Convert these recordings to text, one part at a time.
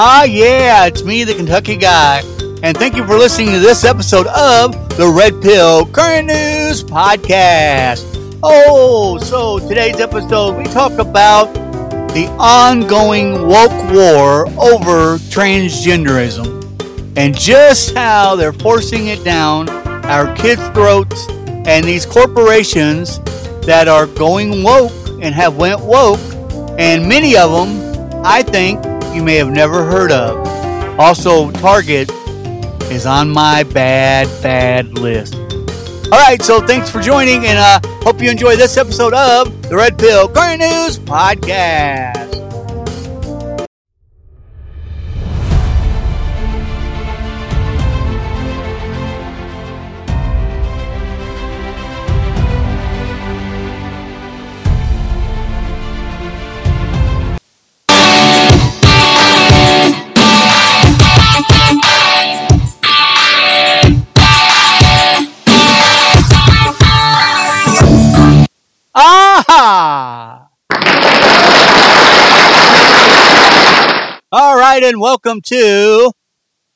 Ah, yeah, it's me, the Kentucky guy. And thank you for listening to this episode of the Red Pill Current News Podcast. Oh, so today's episode, we talk about the ongoing woke war over transgenderism and just how they're forcing it down our kids' throats and these corporations that are going woke and have went woke and many of them I think you may have never heard of. Also, Target is on my bad, bad list. All right, so thanks for joining, and uh, hope you enjoy this episode of the Red Pill Current News Podcast. Right, and welcome to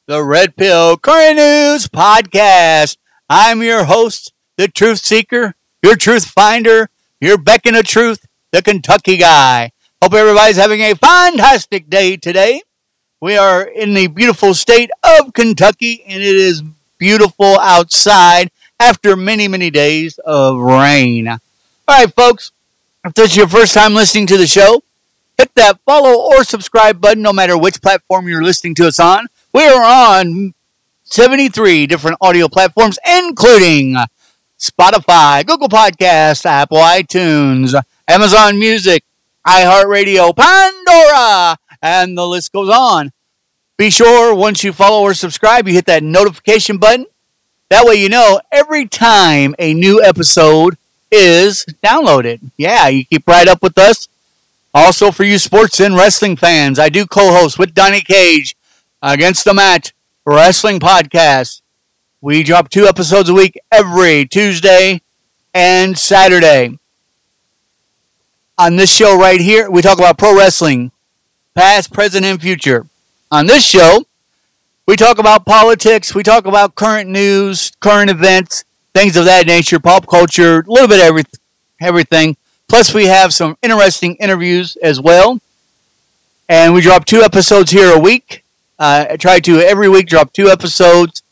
the Red Pill Current News Podcast. I'm your host, the Truth Seeker, your Truth Finder, your Beacon of Truth, the Kentucky Guy. Hope everybody's having a fantastic day today. We are in the beautiful state of Kentucky, and it is beautiful outside after many, many days of rain. All right, folks, if this is your first time listening to the show, hit that follow or subscribe button no matter which platform you're listening to us on. We are on 73 different audio platforms, including Spotify, Google Podcasts, Apple iTunes, Amazon Music, iHeartRadio, Pandora, and the list goes on. Be sure once you follow or subscribe, you hit that notification button. That way you know every time a new episode is downloaded. Yeah, you keep right up with us. Also, for you sports and wrestling fans, I do co host with Donnie Cage Against the Mat Wrestling Podcast. We drop two episodes a week every Tuesday and Saturday. On this show right here, we talk about pro wrestling, past, present, and future. On this show, we talk about politics, we talk about current news, current events, things of that nature, pop culture, a little bit of every, everything. Plus, we have some interesting interviews as well. And we drop two episodes here a week. Uh, I try to every week drop two episodes.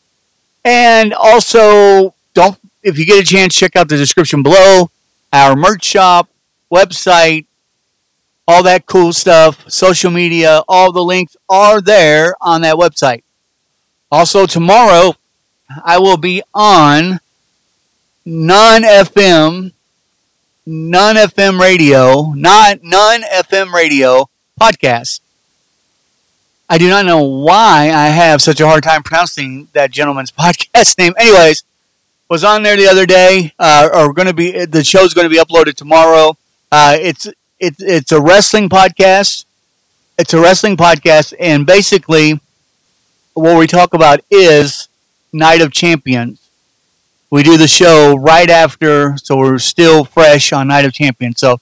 And also, don't if you get a chance, check out the description below. Our merch shop, website, all that cool stuff, social media, all the links are there on that website. Also, tomorrow I will be on non FM, non FM radio, not non FM radio podcast. I do not know why I have such a hard time pronouncing that gentleman's podcast name. Anyways, was on there the other day, uh, or going to be the show's going to be uploaded tomorrow. Uh, it's it's it's a wrestling podcast. It's a wrestling podcast, and basically, what we talk about is Night of Champions we do the show right after, so we're still fresh on Night of Champions. So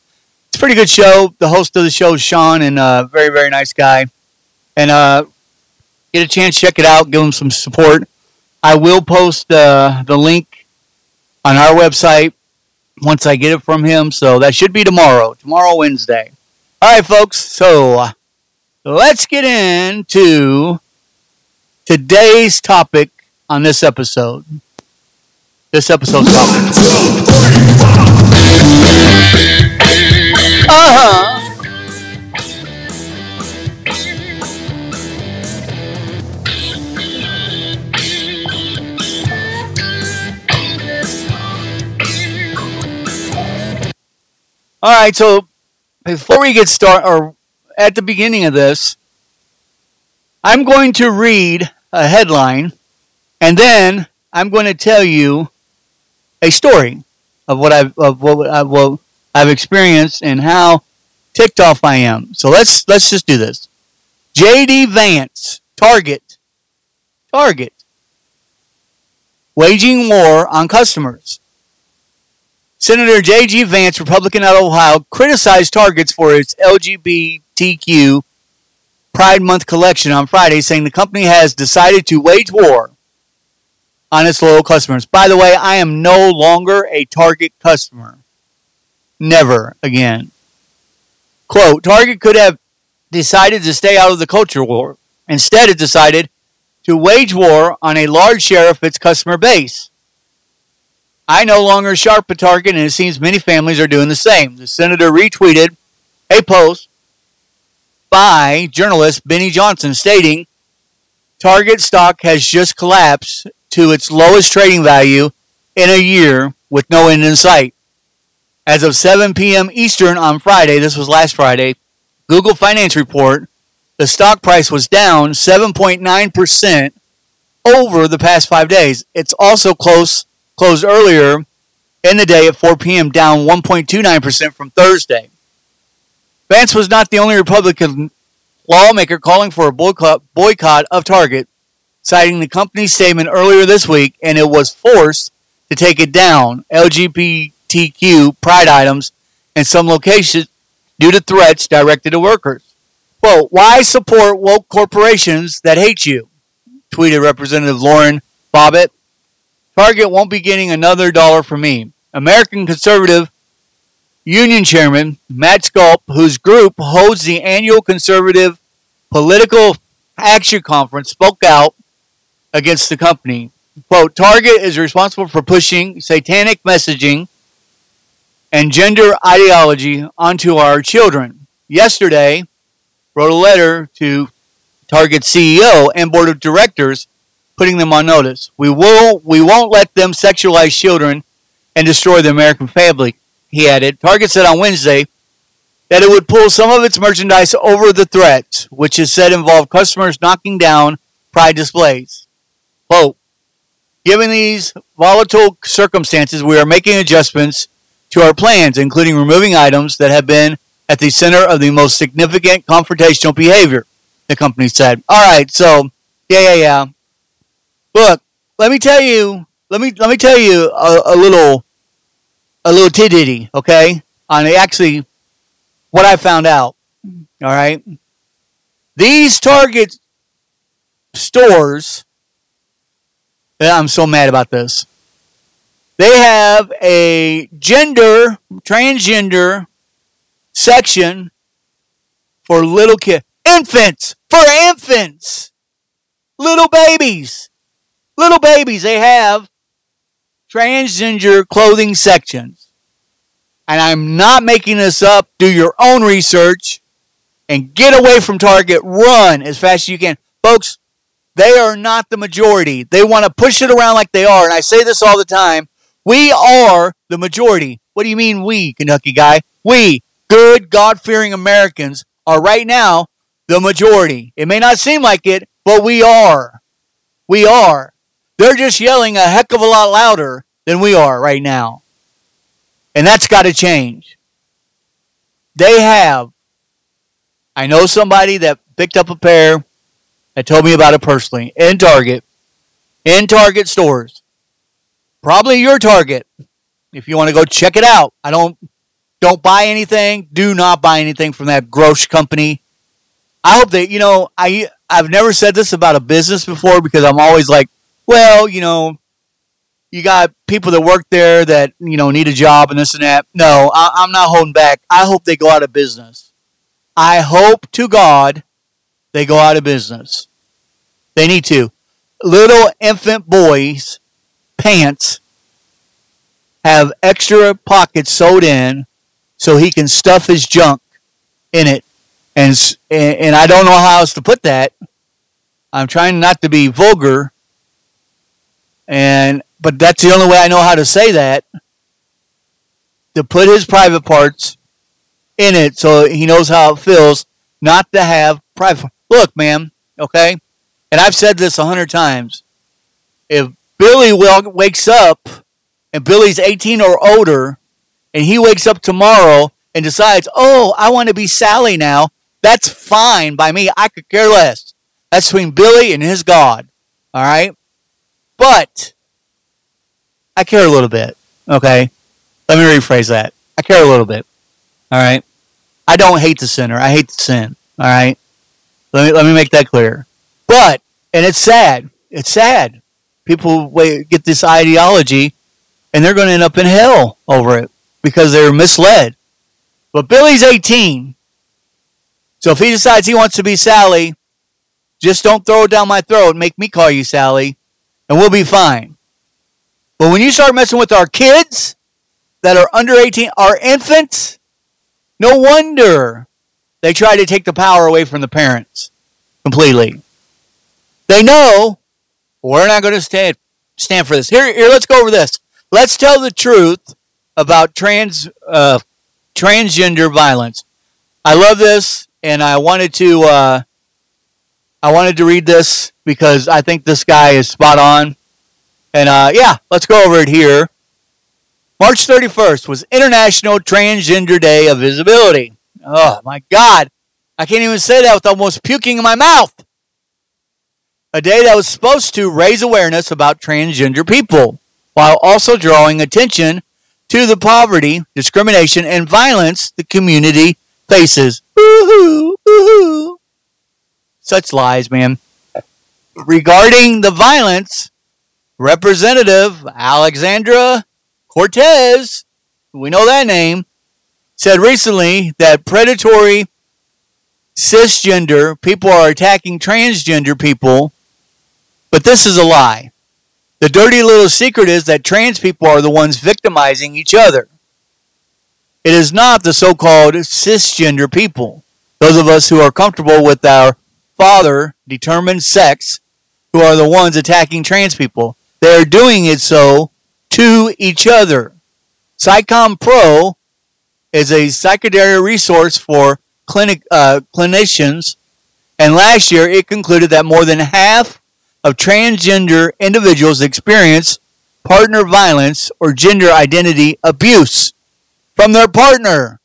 it's a pretty good show. The host of the show is Sean, and a uh, very very nice guy. And uh, get a chance, check it out, give him some support. I will post uh, the link on our website once I get it from him. So that should be tomorrow, tomorrow Wednesday. All right, folks. So let's get into today's topic on this episode this episode's topic. Uh huh. All right, so before we get started, or at the beginning of this, I'm going to read a headline, and then I'm going to tell you a story of what I've of what, I, what I've experienced and how ticked off I am. So let's let's just do this. J.D. Vance, Target, Target, waging war on customers. Senator J.D. Vance, Republican out of Ohio, criticized Targets for its LGBTQ Pride Month collection on Friday, saying the company has decided to wage war on its loyal customers. By the way, I am no longer a Target customer. Never again. Quote Target could have decided to stay out of the culture war. Instead, it decided to wage war on a large share of its customer base. I no longer shop at Target, and it seems many families are doing the same. The senator retweeted a post by journalist Benny Johnson stating Target stock has just collapsed to its lowest trading value in a year with no end in sight. As of 7 p.m. Eastern on Friday, this was last Friday, Google Finance Report, the stock price was down 7.9% over the past five days. It's also close closed earlier in the day at 4 p.m., down 1.29% from Thursday. Vance was not the only Republican lawmaker calling for a boycott, boycott of Target, citing the company's statement earlier this week, and it was forced to take it down LGBTQ pride items in some locations due to threats directed to workers. Quote, why support woke corporations that hate you? Tweeted Representative Lauren Boebert. Target won't be getting another dollar from me. American conservative Union Chairman Matt Schlapp, whose group holds the annual Conservative Political Action Conference, spoke out against the company. Quote, Target is responsible for pushing satanic messaging and gender ideology onto our children. Yesterday, wrote a letter to Target CEO and board of directors putting them on notice. We will we won't let them sexualize children and destroy the American family he added. Target said on Wednesday that it would pull some of its merchandise over the threats, which is said involve customers knocking down pride displays. Quote, Given these volatile circumstances, we are making adjustments to our plans, including removing items that have been at the center of the most significant confrontational behavior, the company said. All right, so yeah, yeah, yeah. Look, let me tell you, let me let me tell you a, a little a little tidity, okay, on actually what I found out. All right. These Target stores, I'm so mad about this. They have a gender, transgender section for little kids, infants, for infants, little babies, little babies. They have transgender clothing sections. And I'm not making this up. Do your own research and get away from Target. Run as fast as you can. Folks, they are not the majority. They want to push it around like they are. And I say this all the time. We are the majority. What do you mean we, Kentucky guy? We, good, God fearing Americans, are right now the majority. It may not seem like it, but we are. We are. They're just yelling a heck of a lot louder than we are right now. And that's got to change. They have. I know somebody that picked up a pair that told me about it personally in Target, in Target stores. Probably your Target. If you want to go check it out. I don't don't buy anything. Do not buy anything from that gross company. I hope that you know I I've never said this about a business before because I'm always like well, you know, you got people that work there that, you know, need a job and this and that. No, I, am not holding back. I hope they go out of business. I hope to God they go out of business. They need to. Little infant boys' pants have extra pockets sewed in so he can stuff his junk in it. And, and I don't know how else to put that. I'm trying not to be vulgar, and but that's the only way I know how to say that. To put his private parts in it so he knows how it feels not to have private. Look, man, okay? And I've said this a hundred times. If Billy wakes up and Billy's 18 or older and he wakes up tomorrow and decides, oh, I want to be Sally now, that's fine by me. I could care less. That's between Billy and his God. All right? But I care a little bit. Okay? Let me rephrase that. I care a little bit. All right? I don't hate the sinner. I hate the sin. All right? Let me let me make that clear. But and it's sad. It's sad. People get this ideology, and they're going to end up in hell over it because they're misled. But Billy's 18, so if he decides he wants to be Sally, just don't throw it down my throat and make me call you Sally, and we'll be fine. But when you start messing with our kids that are under 18, our infants, no wonder they try to take the power away from the parents completely. They know we're not going to stand stand for this. Here, here, let's go over this. Let's tell the truth about trans uh, transgender violence. I love this, and I wanted to uh, I wanted to read this because I think this guy is spot on. And uh, yeah, let's go over it here. March 31st was International Transgender Day of Visibility. Oh my God. I can't even say that with almost puking in my mouth. A day that was supposed to raise awareness about transgender people while also drawing attention to the poverty, discrimination, and violence the community faces. Woo-hoo, woo-hoo. Such lies, man. Regarding the violence, Representative Alexandra Cortez, we know that name, said recently that predatory cisgender people are attacking transgender people, but this is a lie. The dirty little secret is that trans people are the ones victimizing each other. It is not the so called cisgender people, those of us who are comfortable with our father determined sex, who are the ones attacking trans people. They are doing it so to each other. PsyCom Pro is a psychedelic resource for clinic uh, clinicians, and last year it concluded that more than half of transgender individuals experience partner violence or gender identity abuse from their partner.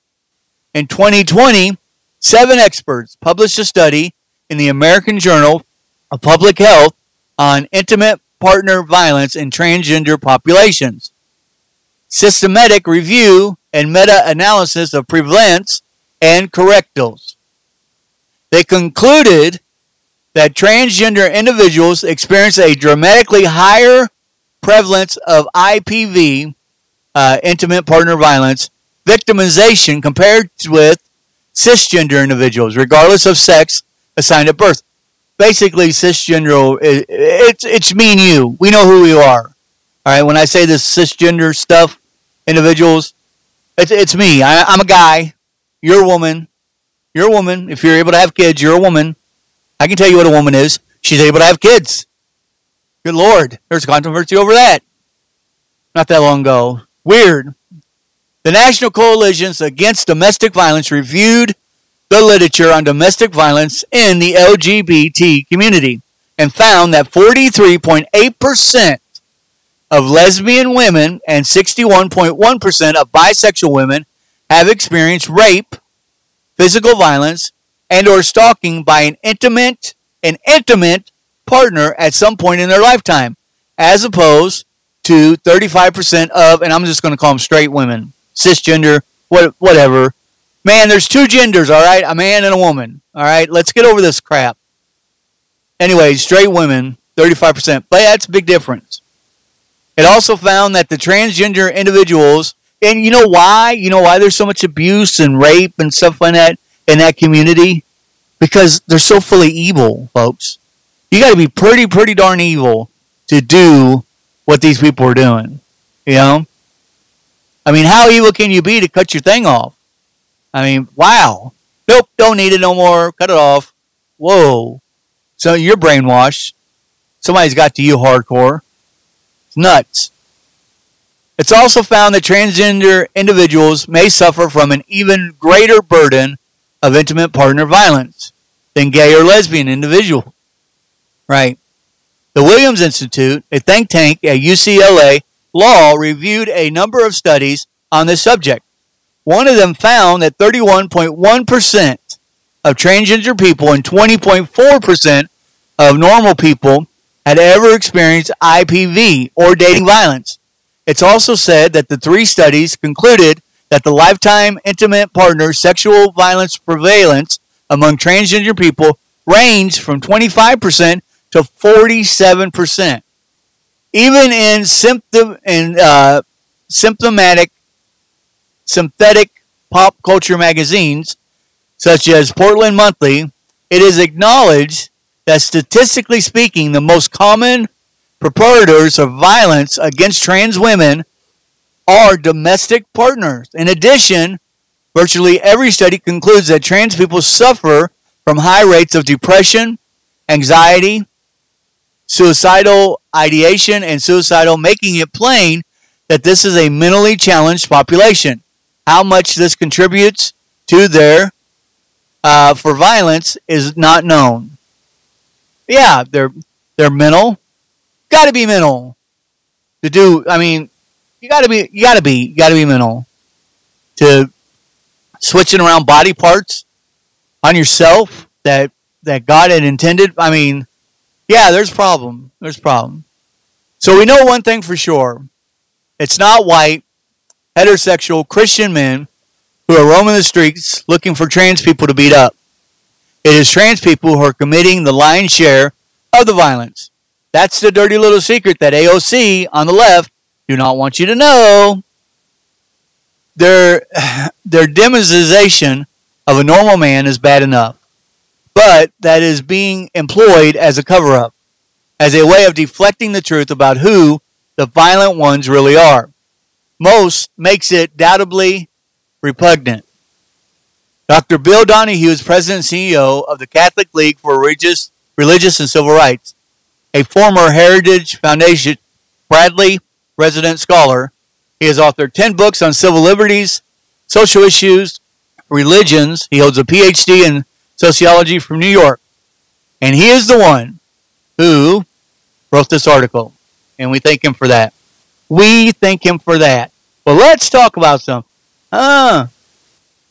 In 2020, seven experts published a study in the American Journal of Public Health on intimate partner violence in transgender populations. Systematic review and meta analysis of prevalence and correctals. They concluded that transgender individuals experience a dramatically higher prevalence of IPV, uh, intimate partner violence, victimization compared with cisgender individuals, regardless of sex assigned at birth. Basically, cisgender, it's, it's me and you. We know who we are. All right, when I say this cisgender stuff, individuals, it's, it's me. I, I'm a guy. You're a woman. You're a woman. If you're able to have kids, you're a woman. I can tell you what a woman is. She's able to have kids. Good Lord. There's controversy over that. Not that long ago. Weird. The National Coalitions Against Domestic Violence reviewed the literature on domestic violence in the LGBT community and found that 43.8% of lesbian women and 61.1% of bisexual women have experienced rape, physical violence, and or stalking by an intimate an intimate partner at some point in their lifetime as opposed to 35% of and I'm just going to call them straight women, cisgender, what whatever Man, there's two genders, all right? A man and a woman. All right? Let's get over this crap. Anyway, straight women, 35%. But that's a big difference. It also found that the transgender individuals, and you know why? You know why there's so much abuse and rape and stuff like that in that community? Because they're so fully evil, folks. You got to be pretty, pretty darn evil to do what these people are doing. You know? I mean, how evil can you be to cut your thing off? I mean, wow. Nope, don't need it no more. Cut it off. Whoa. So you're brainwashed. Somebody's got to you hardcore. It's nuts. It's also found that transgender individuals may suffer from an even greater burden of intimate partner violence than gay or lesbian individual. Right. The Williams Institute, a think tank at UCLA Law, reviewed a number of studies on this subject. One of them found that 31.1% of transgender people and 20.4% of normal people had ever experienced IPV or dating violence. It's also said that the three studies concluded that the lifetime intimate partner sexual violence prevalence among transgender people range from 25% to 47%. Even in symptom in uh, symptomatic synthetic pop culture magazines such as Portland Monthly, it is acknowledged that statistically speaking, the most common perpetrators of violence against trans women are domestic partners. In addition, virtually every study concludes that trans people suffer from high rates of depression, anxiety, suicidal ideation, and suicidal, making it plain that this is a mentally challenged population. How much this contributes to their uh, for violence is not known. Yeah, they're they're mental. Got to be mental to do. I mean, you got to be you got to be you got to be mental to switching around body parts on yourself that that God had intended. I mean, yeah, there's problem. There's problem. So we know one thing for sure. It's not white, heterosexual Christian men who are roaming the streets looking for trans people to beat up. It is trans people who are committing the lion's share of the violence. That's the dirty little secret that AOC on the left do not want you to know. Their, their demonization of a normal man is bad enough, but that is being employed as a cover up, as a way of deflecting the truth about who the violent ones really are. Most makes it doubtably repugnant. Dr. Bill Donohue is president and CEO of the Catholic League for Religious, Religious and Civil Rights, a former Heritage Foundation Bradley resident scholar. He has authored 10 books on civil liberties, social issues, religions. He holds a PhD in sociology from New York. And he is the one who wrote this article. And we thank him for that. We thank him for that. Well, let's talk about some. Huh.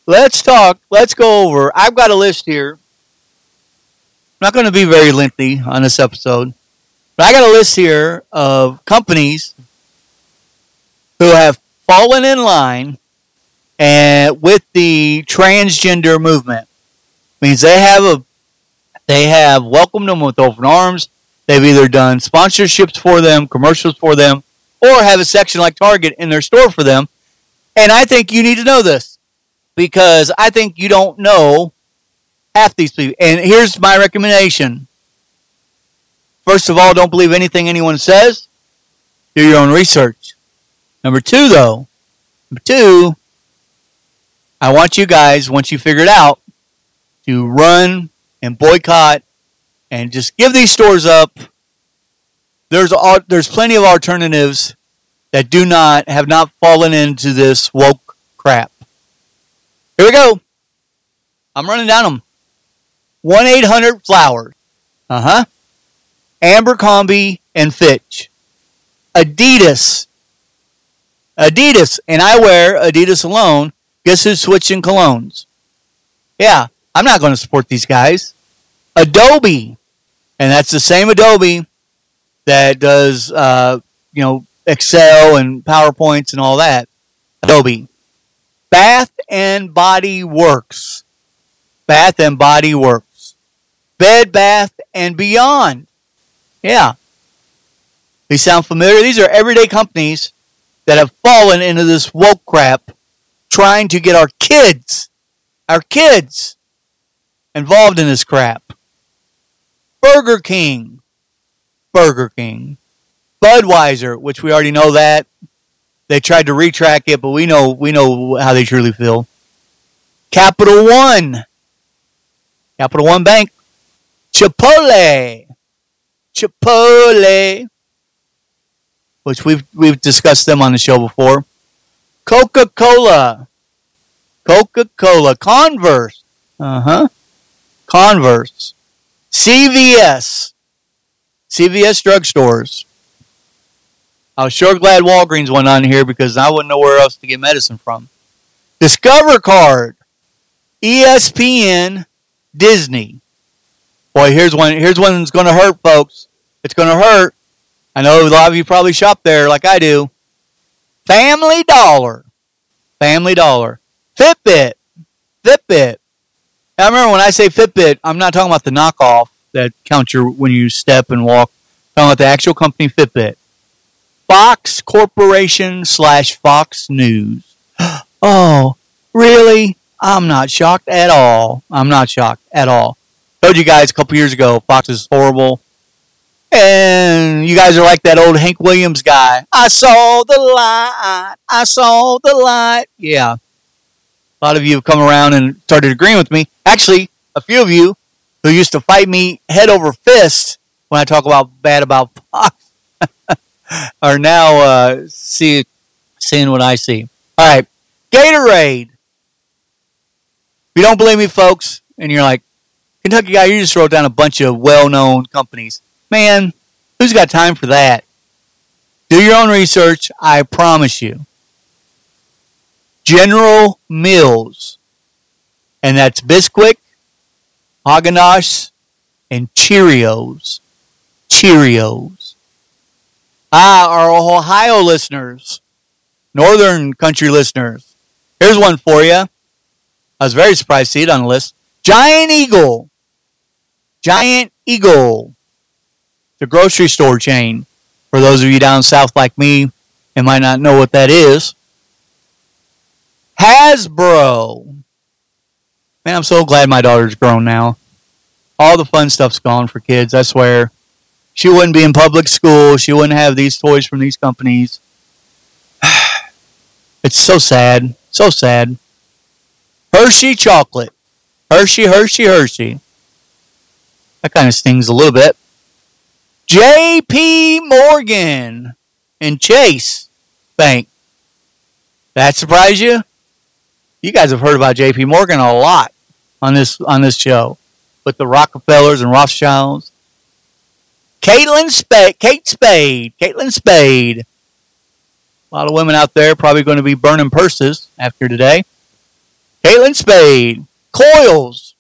let's talk. Let's go over. I've got a list here. I'm not going to be very lengthy on this episode, but I got a list here of companies who have fallen in line and with the transgender movement. Means they have a they have welcomed them with open arms. They've either done sponsorships for them, commercials for them, or have a section like Target in their store for them. And I think you need to know this because I think you don't know half these people. And here's my recommendation. First of all, don't believe anything anyone says. Do your own research. Number two, though, number two, I want you guys, once you figure it out, to run and boycott and just give these stores up. There's all, there's plenty of alternatives that do not have not fallen into this woke crap. Here we go. I'm running down them. 1 800 Flowers. Uh huh. Abercrombie and Fitch. Adidas. Adidas. And I wear Adidas alone. Guess who's switching colognes? Yeah, I'm not going to support these guys. Adobe. And that's the same Adobe that does, uh, you know, Excel and PowerPoints and all that. Adobe. Bath and Body Works. Bath and Body Works. Bed Bath and Beyond. Yeah. These sound familiar? These are everyday companies that have fallen into this woke crap trying to get our kids, our kids, involved in this crap. Burger King. Burger King. Budweiser, which we already know that. They tried to retrack it, but we know we know how they truly feel. Capital One. Capital One Bank. Chipotle. Chipotle. Which we've we've discussed them on the show before. Coca-Cola. Coca-Cola. Converse. Uh-huh. Converse. CVS. CVS drugstores. I was sure glad Walgreens went on here because I wouldn't know where else to get medicine from. Discover Card, ESPN, Disney. Boy, here's one. Here's one that's going to hurt, folks. It's going to hurt. I know a lot of you probably shop there like I do. Family Dollar, Family Dollar, Fitbit, Fitbit, I remember when I say Fitbit, I'm not talking about the knockoff that counts your when you step and walk. I'm talking about the actual company Fitbit. Fox Corporation slash Fox News. Oh, really? I'm not shocked at all. I'm not shocked at all. Told you guys a couple years ago, Fox is horrible. And you guys are like that old Hank Williams guy. I saw the light. I saw the light. Yeah. A lot of you have come around and started agreeing with me. Actually, a few of you who used to fight me head over fist when I talk about bad about Fox are now uh, see, seeing what I see. All right. Gatorade. If you don't believe me, folks, and you're like, Kentucky guy, you just wrote down a bunch of well known companies. Man, who's got time for that? Do your own research, I promise you. General Mills, and that's Bisquick, Haagen and Cheerios. Cheerios. Ah, our Ohio listeners, Northern country listeners. Here's one for you. I was very surprised to see it on the list. Giant Eagle. Giant Eagle. The grocery store chain. For those of you down south like me and might not know what that is. Hasbro. Man, I'm so glad my daughter's grown now. All the fun stuff's gone for kids, I swear. She wouldn't be in public school. She wouldn't have these toys from these companies. it's so sad. So sad. Hershey chocolate. Hershey, Hershey, Hershey. That kind of stings a little bit. J.P. Morgan and Chase Bank. That surprise you? You guys have heard about J.P. Morgan a lot on this on this show with the Rockefellers and Rothschilds. Caitlin Spade, Kate Spade, Caitlin Spade. A lot of women out there probably going to be burning purses after today. Caitlin Spade, Coils,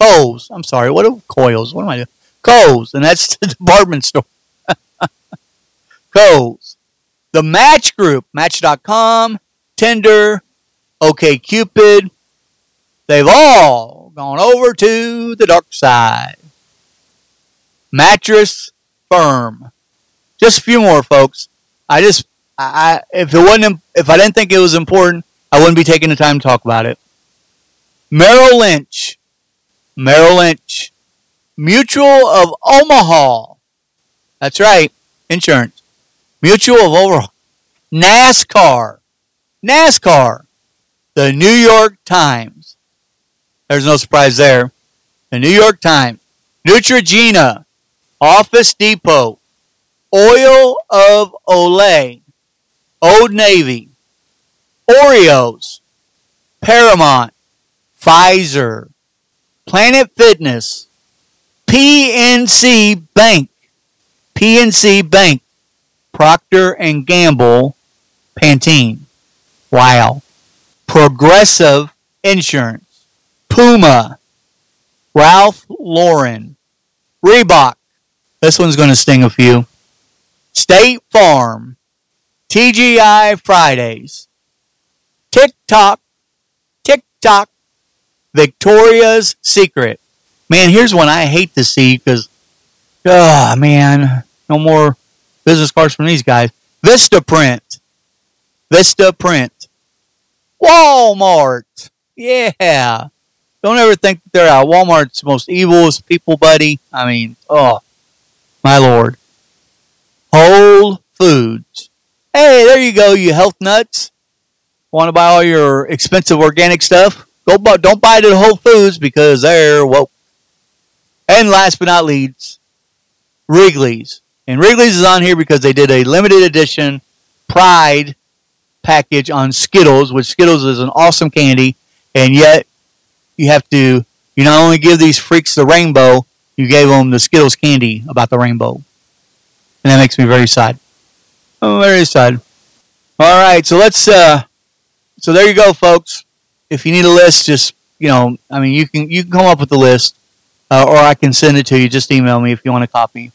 Kohl's. I'm sorry. What are Coils? What am I doing? Kohl's, and that's the department store. Kohl's. The Match Group, Match.com, Tinder, OKCupid. They've all gone over to the dark side. Mattress Firm. Just a few more, folks. I just, I, if it wasn't, if I didn't think it was important, I wouldn't be taking the time to talk about it. Merrill Lynch. Merrill Lynch. Mutual of Omaha. That's right. Insurance. Mutual of Omaha. NASCAR. NASCAR. The New York Times. There's no surprise there. The New York Times. Neutrogena. Office Depot. Oil of Olay. Old Navy. Oreos. Paramount. Pfizer. Planet Fitness, PNC Bank, PNC Bank, Procter and Gamble, Pantene. Wow. Progressive Insurance, Puma, Ralph Lauren, Reebok. This one's going to sting a few. State Farm, TGI Fridays, TikTok, TikTok, Victoria's Secret. Man, here's one I hate to see because, oh ah, man, no more business cards from these guys. Vista Print. Vista Print. Walmart. Yeah. Don't ever think they're out. Walmart's most evilest people, buddy. I mean, oh, my lord. Whole Foods. Hey, there you go, you health nuts. Want to buy all your expensive organic stuff? Go buy, don't buy it at Whole Foods because they're woke. And last but not least, Wrigley's. And Wrigley's is on here because they did a limited edition Pride package on Skittles, which Skittles is an awesome candy, and yet you have to you not only give these freaks the rainbow, you gave them the Skittles candy about the rainbow. And that makes me very sad. I'm very sad. All right, so let's uh so there you go folks if you need a list, just you know, I mean, you can you can come up with a list, uh, or I can send it to you. Just email me if you want a copy.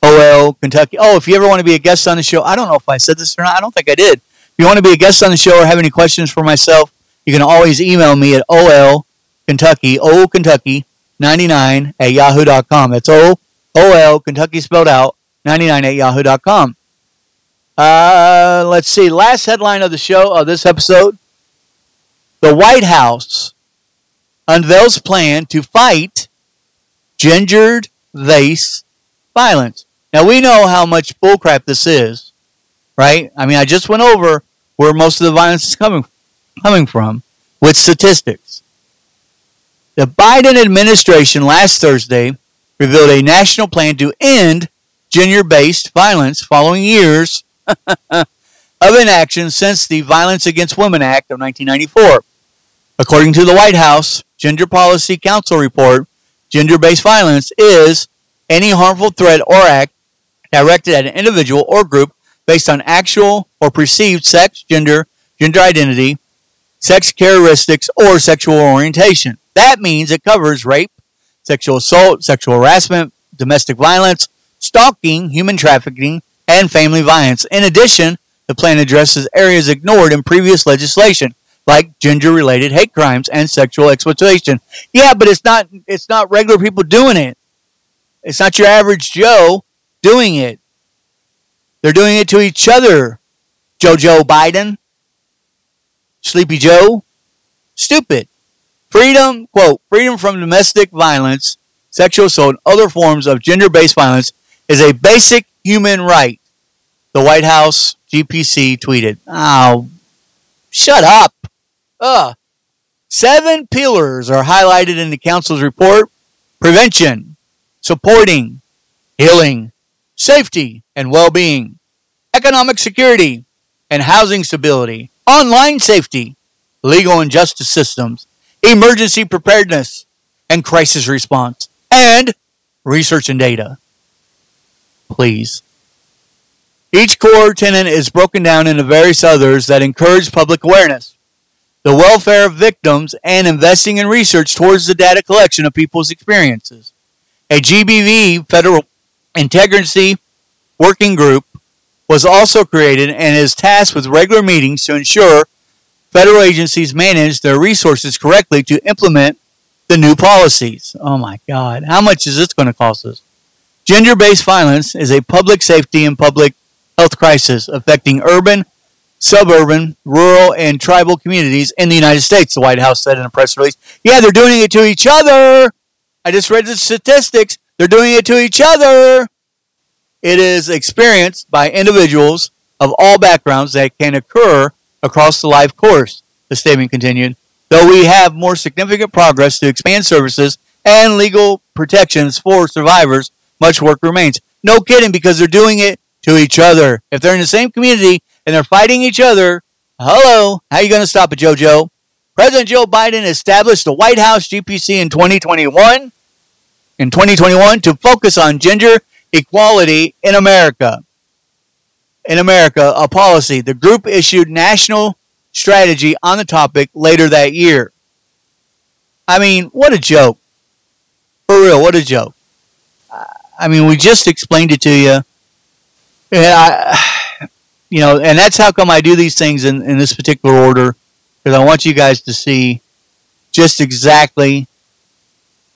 OL Kentucky. Oh, if you ever want to be a guest on the show, I don't know if I said this or not. I don't think I did. If you want to be a guest on the show or have any questions for myself, you can always email me at OL Kentucky, old Kentucky 99 at yahoo.com. That's O O L Kentucky spelled out 99 at yahoo.com. Uh, let's see. Last headline of the show of this episode: The White House unveils plan to fight gendered vase violence. Now we know how much bullcrap this is, right? I mean, I just went over where most of the violence is coming coming from with statistics. The Biden administration last Thursday revealed a national plan to end gender-based violence following years of inaction since the Violence Against Women Act of 1994. According to the White House Gender Policy Council report, gender-based violence is any harmful threat or act directed at an individual or group based on actual or perceived sex, gender, gender identity, sex characteristics, or sexual orientation. That means it covers rape, sexual assault, sexual harassment, domestic violence, stalking, human trafficking, and family violence. In addition, the plan addresses areas ignored in previous legislation, like gender-related hate crimes and sexual exploitation. Yeah, but it's not it's not regular people doing it. It's not your average Joe doing it. They're doing it to each other. Jojo Biden, Sleepy Joe, stupid. Freedom, quote, freedom from domestic violence, sexual assault, and other forms of gender based violence is a basic human right. The White House GPC tweeted. Oh, shut up. Ugh. Seven pillars are highlighted in the council's report prevention, supporting, healing, safety and well being, economic security and housing stability, online safety, legal and justice systems, emergency preparedness and crisis response, and research and data. Please. Each core tenet is broken down into various others that encourage public awareness, the welfare of victims, and investing in research towards the data collection of people's experiences. A GBV federal integrity working group was also created and is tasked with regular meetings to ensure federal agencies manage their resources correctly to implement the new policies. Oh my God. How much is this going to cost us? Gender based violence is a public safety and public health crisis affecting urban, suburban, rural, and tribal communities in the United States, the White House said in a press release. Yeah, they're doing it to each other. I just read the statistics. They're doing it to each other. It is experienced by individuals of all backgrounds that can occur across the life course, the statement continued. Though we have more significant progress to expand services and legal protections for survivors, much work remains. No kidding, because they're doing it to each other. If they're in the same community and they're fighting each other, hello, how are you going to stop it, JoJo? President Joe Biden established the White House GPC in 2021 in 2021 to focus on gender equality in America. In America, a policy. The group issued national strategy on the topic later that year. I mean, what a joke. For real, what a joke. I mean, we just explained it to you. I, you know, and that's how come I do these things in, in this particular order, because I want you guys to see just exactly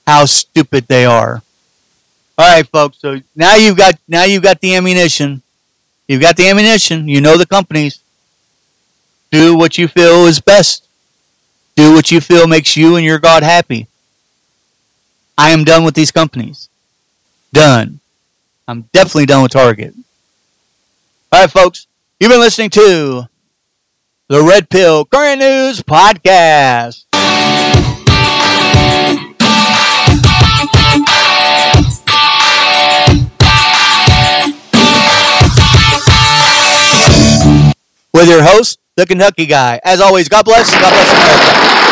how stupid they are. All right, folks. So now you've got now you've got the ammunition. You've got the ammunition. You know the companies. Do what you feel is best. Do what you feel makes you and your God happy. I am done with these companies. Done. I'm definitely done with Target. All right, folks. You've been listening to the Red Pill Current News Podcast. with your host, the Kentucky Guy. As always, God bless. God bless America.